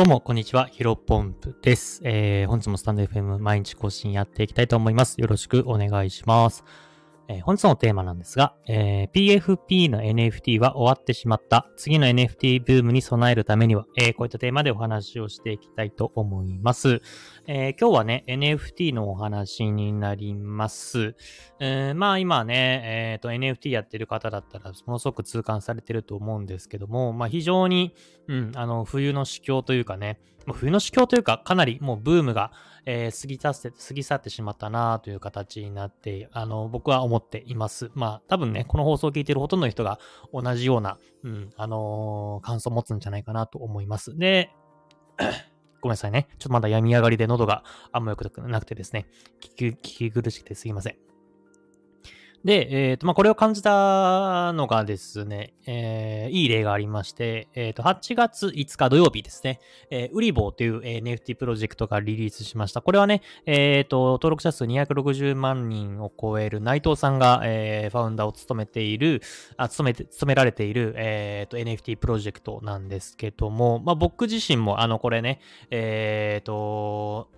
どうも、こんにちは。ヒロポンプです。えー、本日もスタンド FM 毎日更新やっていきたいと思います。よろしくお願いします。えー、本日のテーマなんですが、えー、PFP の NFT は終わってしまった。次の NFT ブームに備えるためには、えー、こういったテーマでお話をしていきたいと思います。え今日はね、NFT のお話になります。えまあ今ね、えっ、と NFT やってる方だったら、ものすごく痛感されてると思うんですけども、まあ非常に、うん、あの、冬の市況というかね、冬の市況というか、かなりもうブームが、えー、過ぎ去って、過ぎ去ってしまったなという形になって、あの、僕は思っています。まあ、多分ね、この放送を聞いているほとんどの人が同じような、うん、あのー、感想を持つんじゃないかなと思います。で、ごめんなさいね。ちょっとまだ病み上がりで喉があんま良くなくてですね、聞き苦しくてすいません。で、えっ、ー、と、まあ、これを感じたのがですね、えー、いい例がありまして、えっ、ー、と、8月5日土曜日ですね、えー、ウリボーという、NFT プロジェクトがリリースしました。これはね、えっ、ー、と、登録者数260万人を超える内藤さんが、えー、ファウンダーを務めている、あ、務めて、務められている、えっ、ー、と、NFT プロジェクトなんですけども、まあ、僕自身も、あの、これね、えっ、ー、と、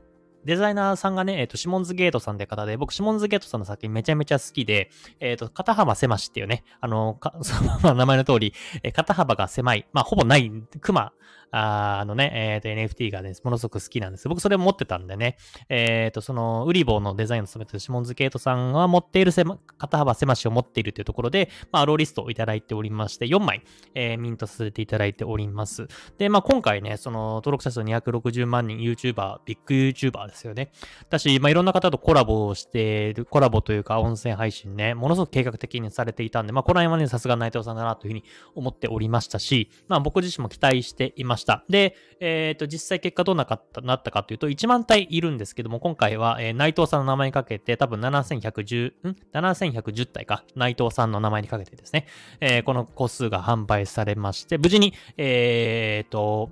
デザイナーさんがね、えっ、ー、と、シモンズゲートさんって方で、僕、シモンズゲートさんの作品めちゃめちゃ好きで、えっ、ー、と、肩幅狭しっていうね、あの、か その名前の通り、えー、肩幅が狭い、まあ、ほぼない、熊あのね、えっ、と NFT がね、ものすごく好きなんです。僕それ持ってたんでね、えっ、と、その、ウリボーのデザインを務めてるシモンズケイトさんが持っている肩幅狭しを持っているというところで、まあ、ローリストをいただいておりまして、4枚、えー、ミントさせていただいております。で、まあ、今回ね、その、登録者数260万人 YouTuber、ビッグ YouTuber ですよね。だし、まあ、いろんな方とコラボをしている、コラボというか音声配信ね、ものすごく計画的にされていたんで、まあ、この辺はね、さすが内藤さんだなというふうに思っておりましたし、まあ、僕自身も期待していました。で、えっ、ー、と、実際結果どうなかった、なったかというと、1万体いるんですけども、今回は、えー、内藤さんの名前にかけて、多分7110、ん ?7110 体か。内藤さんの名前にかけてですね、えー、この個数が販売されまして、無事に、えっ、ー、と、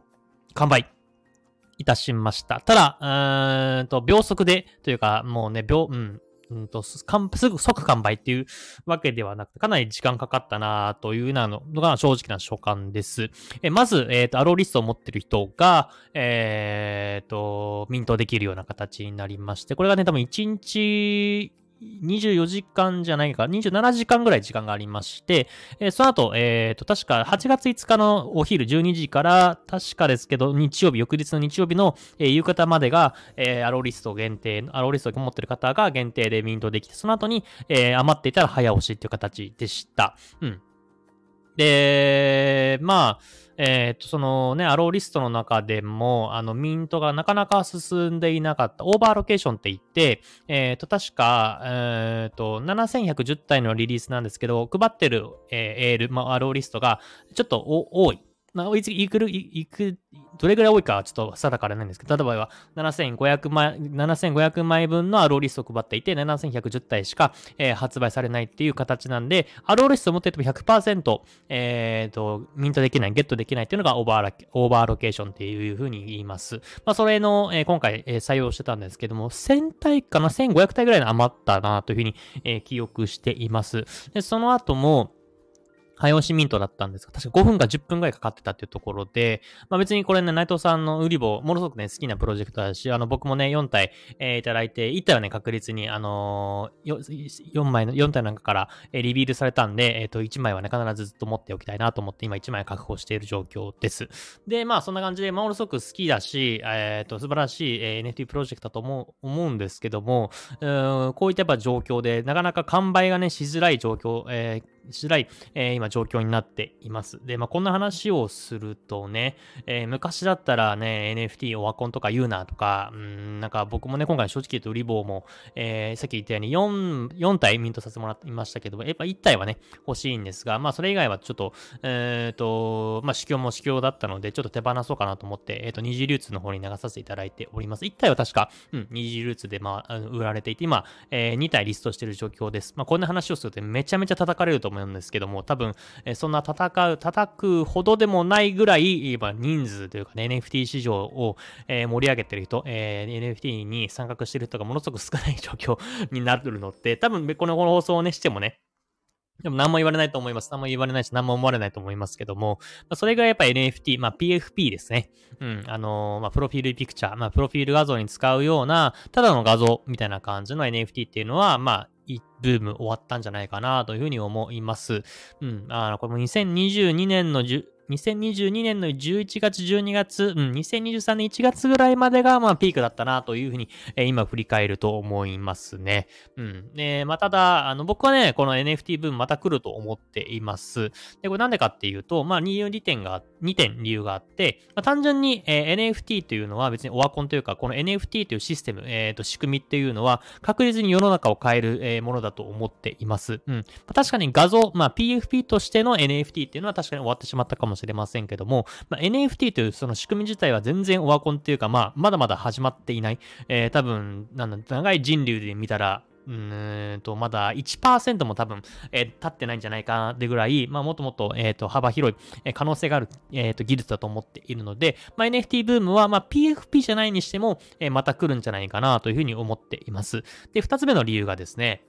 完売。いたしました。ただ、うーんと、秒速で、というか、もうね、秒、うん、うんと、すぐ即完売っていうわけではなくて、かなり時間かかったなというなのが正直な所感です。えまず、えっ、ー、と、アローリストを持ってる人が、えっ、ー、と、ミントできるような形になりまして、これがね、多分1日24時間じゃないか、27時間ぐらい時間がありまして、えー、その後、えっ、ー、と、確か8月5日のお昼12時から、確かですけど、日曜日、翌日の日曜日の、えー、夕方までが、えー、アローリスト限定、アローリストを持ってる方が限定でミントできて、その後に、えー、余っていたら早押しっていう形でした。うん。で、まあ、えっ、ー、と、そのね、アローリストの中でも、あの、ミントがなかなか進んでいなかった、オーバーロケーションって言って、えっ、ー、と、確か、えっ、ー、と、7110体のリリースなんですけど、配ってる、えー、エール、まあ、アローリストが、ちょっと多い。まあ、いつ、いくる、いく、どれぐらい多いかちょっと定かでないんですけど、例えば7500枚、7500枚分のアローリストを配っていて、7110体しか、えー、発売されないっていう形なんで、 allowlist を持っていても100%、えっ、ー、と、ミントできない、ゲットできないっていうのが over over allocation っていうふうに言います。まあ、それの、えー、今回、えー、採用してたんですけども、1000体かな ?1500 体ぐらいの余ったなというふうに、えー、記憶しています。で、その後も、早押しミントだったんですが、確か5分か10分くらいかかってたっていうところで、まあ別にこれね、内藤さんの売り棒、ものすごくね、好きなプロジェクトだし、あの、僕もね、4体、えー、いただいて、1体はね、確実に、あのー、4枚の、4体なんかから、え、リビールされたんで、えっ、ー、と、1枚はね、必ずずっと持っておきたいなと思って、今1枚確保している状況です。で、まあそんな感じで、まあ、ものすごく好きだし、えっ、ー、と、素晴らしい、え、NFT プロジェクトだと思う、思うんですけども、うんこういったやっぱ状況で、なかなか完売がね、しづらい状況、えー、しらい、えー、今状況になっています。で、まあ、こんな話をするとね、えー、昔だったらね、NFT オワコンとか言うなとか、うん、なんか僕もね、今回正直言うと売り棒も、えー、さっき言ったように4、4体ミントさせてもらいましたけど、やっぱ1体はね、欲しいんですが、まあ、それ以外はちょっと、えっ、ー、と、まあ、市況も市況だったので、ちょっと手放そうかなと思って、えっ、ー、と、二次流通の方に流させていただいております。1体は確か、うん、二次流通で、まあ、売られていて、今、えー、2体リストしている状況です。まあ、こんな話をするとめちゃめちゃ叩かれると思いますうんですけども、多分、えそんな戦う、叩くほどでもないぐらい、ま人数というかね、NFT 市場を、え盛り上げてる人、えー、NFT に参画してる人がものすごく少ない状況になるのって、多分、この放送をね、してもね、でも何も言われないと思います。何も言われないし、何も思われないと思いますけども、まあ、それがやっぱ NFT、まあ PFP ですね。うん。あのー、まあプロフィールピクチャー、まあプロフィール画像に使うような、ただの画像みたいな感じの NFT っていうのは、まあ、ブーム終わったんじゃないかなというふうに思います。うん。あの、これも2022年の2022年の11月、12月、うん、2023年1月ぐらいまでが、まあ、ピークだったな、というふうに、えー、今振り返ると思いますね。うん。で、まあ、ただ、あの、僕はね、この NFT ブームまた来ると思っています。で、これなんでかっていうと、まあ、2点が、2点理由があって、まあ、単純に、えー、NFT というのは別にオワコンというか、この NFT というシステム、えっ、ー、と、仕組みっていうのは、確実に世の中を変える、えー、ものだと思っています。うん。確かに画像、まあ、PFP としての NFT っていうのは確かに終わってしまったかもしれませんけども、まあ、NFT というその仕組み自体は全然オワコンっていうか、まあ、まだまだ始まっていない。えー、多分、なん、長い人流で見たら、うんと、まだ1%も多分、えー、立ってないんじゃないかなってぐらい、まあ、もっともっと、えっ、ー、と、幅広い、えー、可能性がある、えっ、と、技術だと思っているので、まあ、NFT ブームは、まあ、PFP じゃないにしても、え、また来るんじゃないかなというふうに思っています。で、二つ目の理由がですね、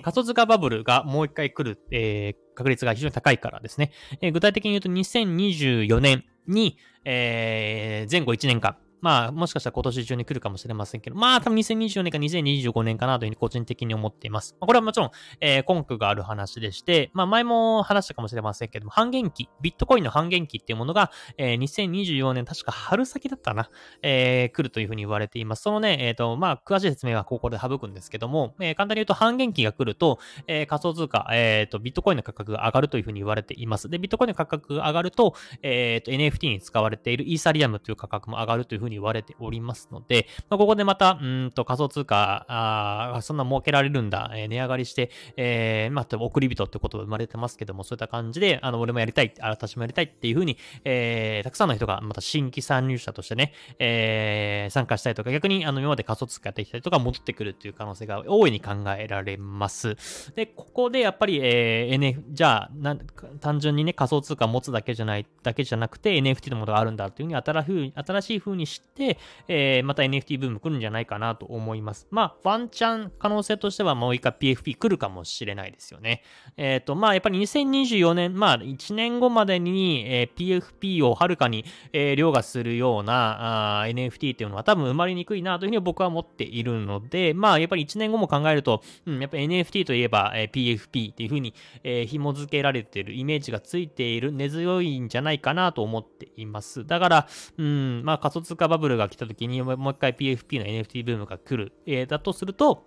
仮想通貨バブルがもう一回来る、えー、確率が非常に高いからですね。えー、具体的に言うと2024年に、えー、前後1年間、まあ、もしかしたら今年中に来るかもしれませんけど、まあ、多分2024年か2025年かなというふうに個人的に思っています。まあ、これはもちろん、えー、根拠がある話でして、まあ、前も話したかもしれませんけども、半減期、ビットコインの半減期っていうものが、えー、2024年、確か春先だったな、えー、来るというふうに言われています。そのね、えっ、ー、と、まあ、詳しい説明はここで省くんですけども、えー、簡単に言うと半減期が来ると、えー、仮想通貨、えっ、ー、と、ビットコインの価格が上がるというふうに言われています。で、ビットコインの価格が上がると、えっ、ー、と、NFT に使われているイーサリアムという価格も上がるというふうに言われております。ので、まあ、ここでまた、うんと仮想通貨、あそんな儲けられるんだ、えー、値上がりして、えー、まあ、送り人ってことが生まれてますけども、そういった感じで、あの、俺もやりたい、私もやりたいっていうふうに、えー、たくさんの人がまた新規参入者としてね、えー、参加したりとか、逆に、あの、今まで仮想通貨やってきたりとか戻ってくるっていう可能性が大いに考えられます。で、ここでやっぱり、えー、NF、じゃあ、な単純にね、仮想通貨持つだけじゃない、だけじゃなくて NFT のものがあるんだっていうふうに新しい風に知って、えー、また NFT ブーム来るんじゃないかなと思います。まあ、ワンチャン可能性としてはもう一回 PFP 来るかもしれないですよね。えっ、ー、と、まあ、やっぱり2024年、まあ、1年後までに、えー、PFP をはるかに、えー、凌駕するようなあ NFT っていうのは多分生まれにくいなというふうに僕は思っているので、まあ、やっぱり1年後も考えると、うん、やっぱ NFT といえば、えー、PFP っていうふうに、えー、紐付けられているイメージがついている根強いんじゃないかなと思っています。だから、うん、まあ、仮想通貨バブルが来た時に、もう一回 PFP の NFT ブームが来る、えー、だとすると、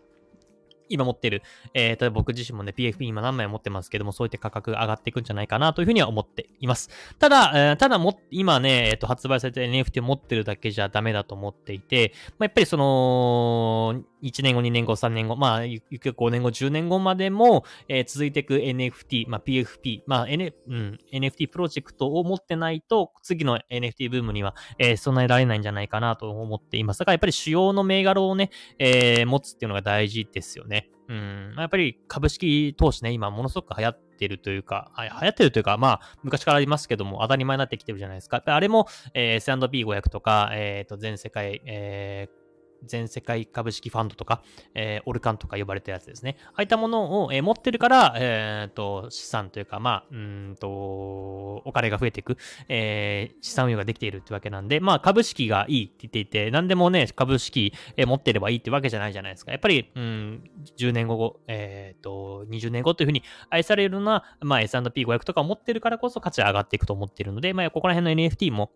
今持ってる、えー、例えば僕自身もね、PFP 今何枚持ってますけども、そういった価格が上がっていくんじゃないかなというふうには思っています。ただ、えー、ただも、今ね、えっ、ー、と、発売された NFT を持ってるだけじゃダメだと思っていて、まあ、やっぱりその、1年後、2年後、3年後、まあ、ゆく5年後、10年後までも、えー、続いていく NFT、まあ、PFP、まあ、N、うん、NFT プロジェクトを持ってないと、次の NFT ブームには、えー、備えられないんじゃないかなと思っています。だからやっぱり主要の銘柄をね、えー、持つっていうのが大事ですよね。うん。やっぱり株式投資ね、今ものすごく流行ってるというか、流行ってるというか、まあ、昔からありますけども、当たり前になってきてるじゃないですか。あれも、えー、S&P500 とか、えっ、ー、と、全世界、えー、全世界株式ファンドとか、えー、オルカンとか呼ばれたやつですね。ああいったものを、えー、持ってるから、えー、と、資産というか、まあ、うんと、お金が増えていく、えー、資産運用ができているってわけなんで、まあ、株式がいいって言っていて、何でもね、株式、えー、持ってればいいってわけじゃないじゃないですか。やっぱり、うん、10年後、えー、と、20年後というふうに愛されるような、まあ、S&P500 とかを持ってるからこそ価値が上がっていくと思っているので、まあ、ここら辺の NFT も、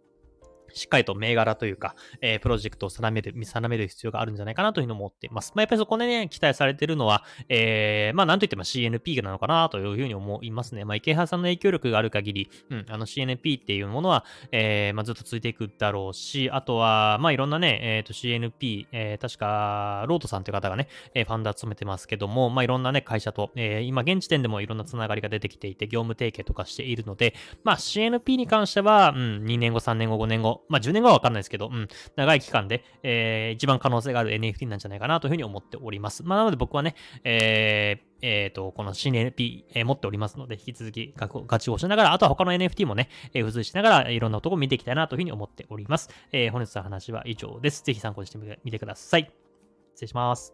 しっかりと銘柄というか、えー、プロジェクトを定める、見定める必要があるんじゃないかなというふうに思っています。まあ、やっぱりそこでね、期待されてるのは、えー、まあ、なんといっても CNP なのかなというふうに思いますね。まあ、池原さんの影響力がある限り、うん、あの CNP っていうものは、えー、まあ、ずっと続いていくだろうし、あとは、まあ、いろんなね、えっ、ー、と CNP、えー、確か、ロートさんという方がね、えー、ファンダー務めてますけども、まあ、いろんなね、会社と、えー、今、現時点でもいろんなつながりが出てきていて、業務提携とかしているので、まあ、CNP に関しては、うん、2年後、3年後、5年後、まあ、10年後はわかんないですけど、うん、長い期間で、えー、一番可能性がある NFT なんじゃないかなというふうに思っております。まあ、なので僕はね、えー、えっ、ー、と、この CNP、えー、持っておりますので、引き続きガチをしながら、あとは他の NFT もね、えー、付随しながら、いろんなとこ見ていきたいなというふうに思っております。えー、本日の話は以上です。ぜひ参考にしてみてください。失礼します。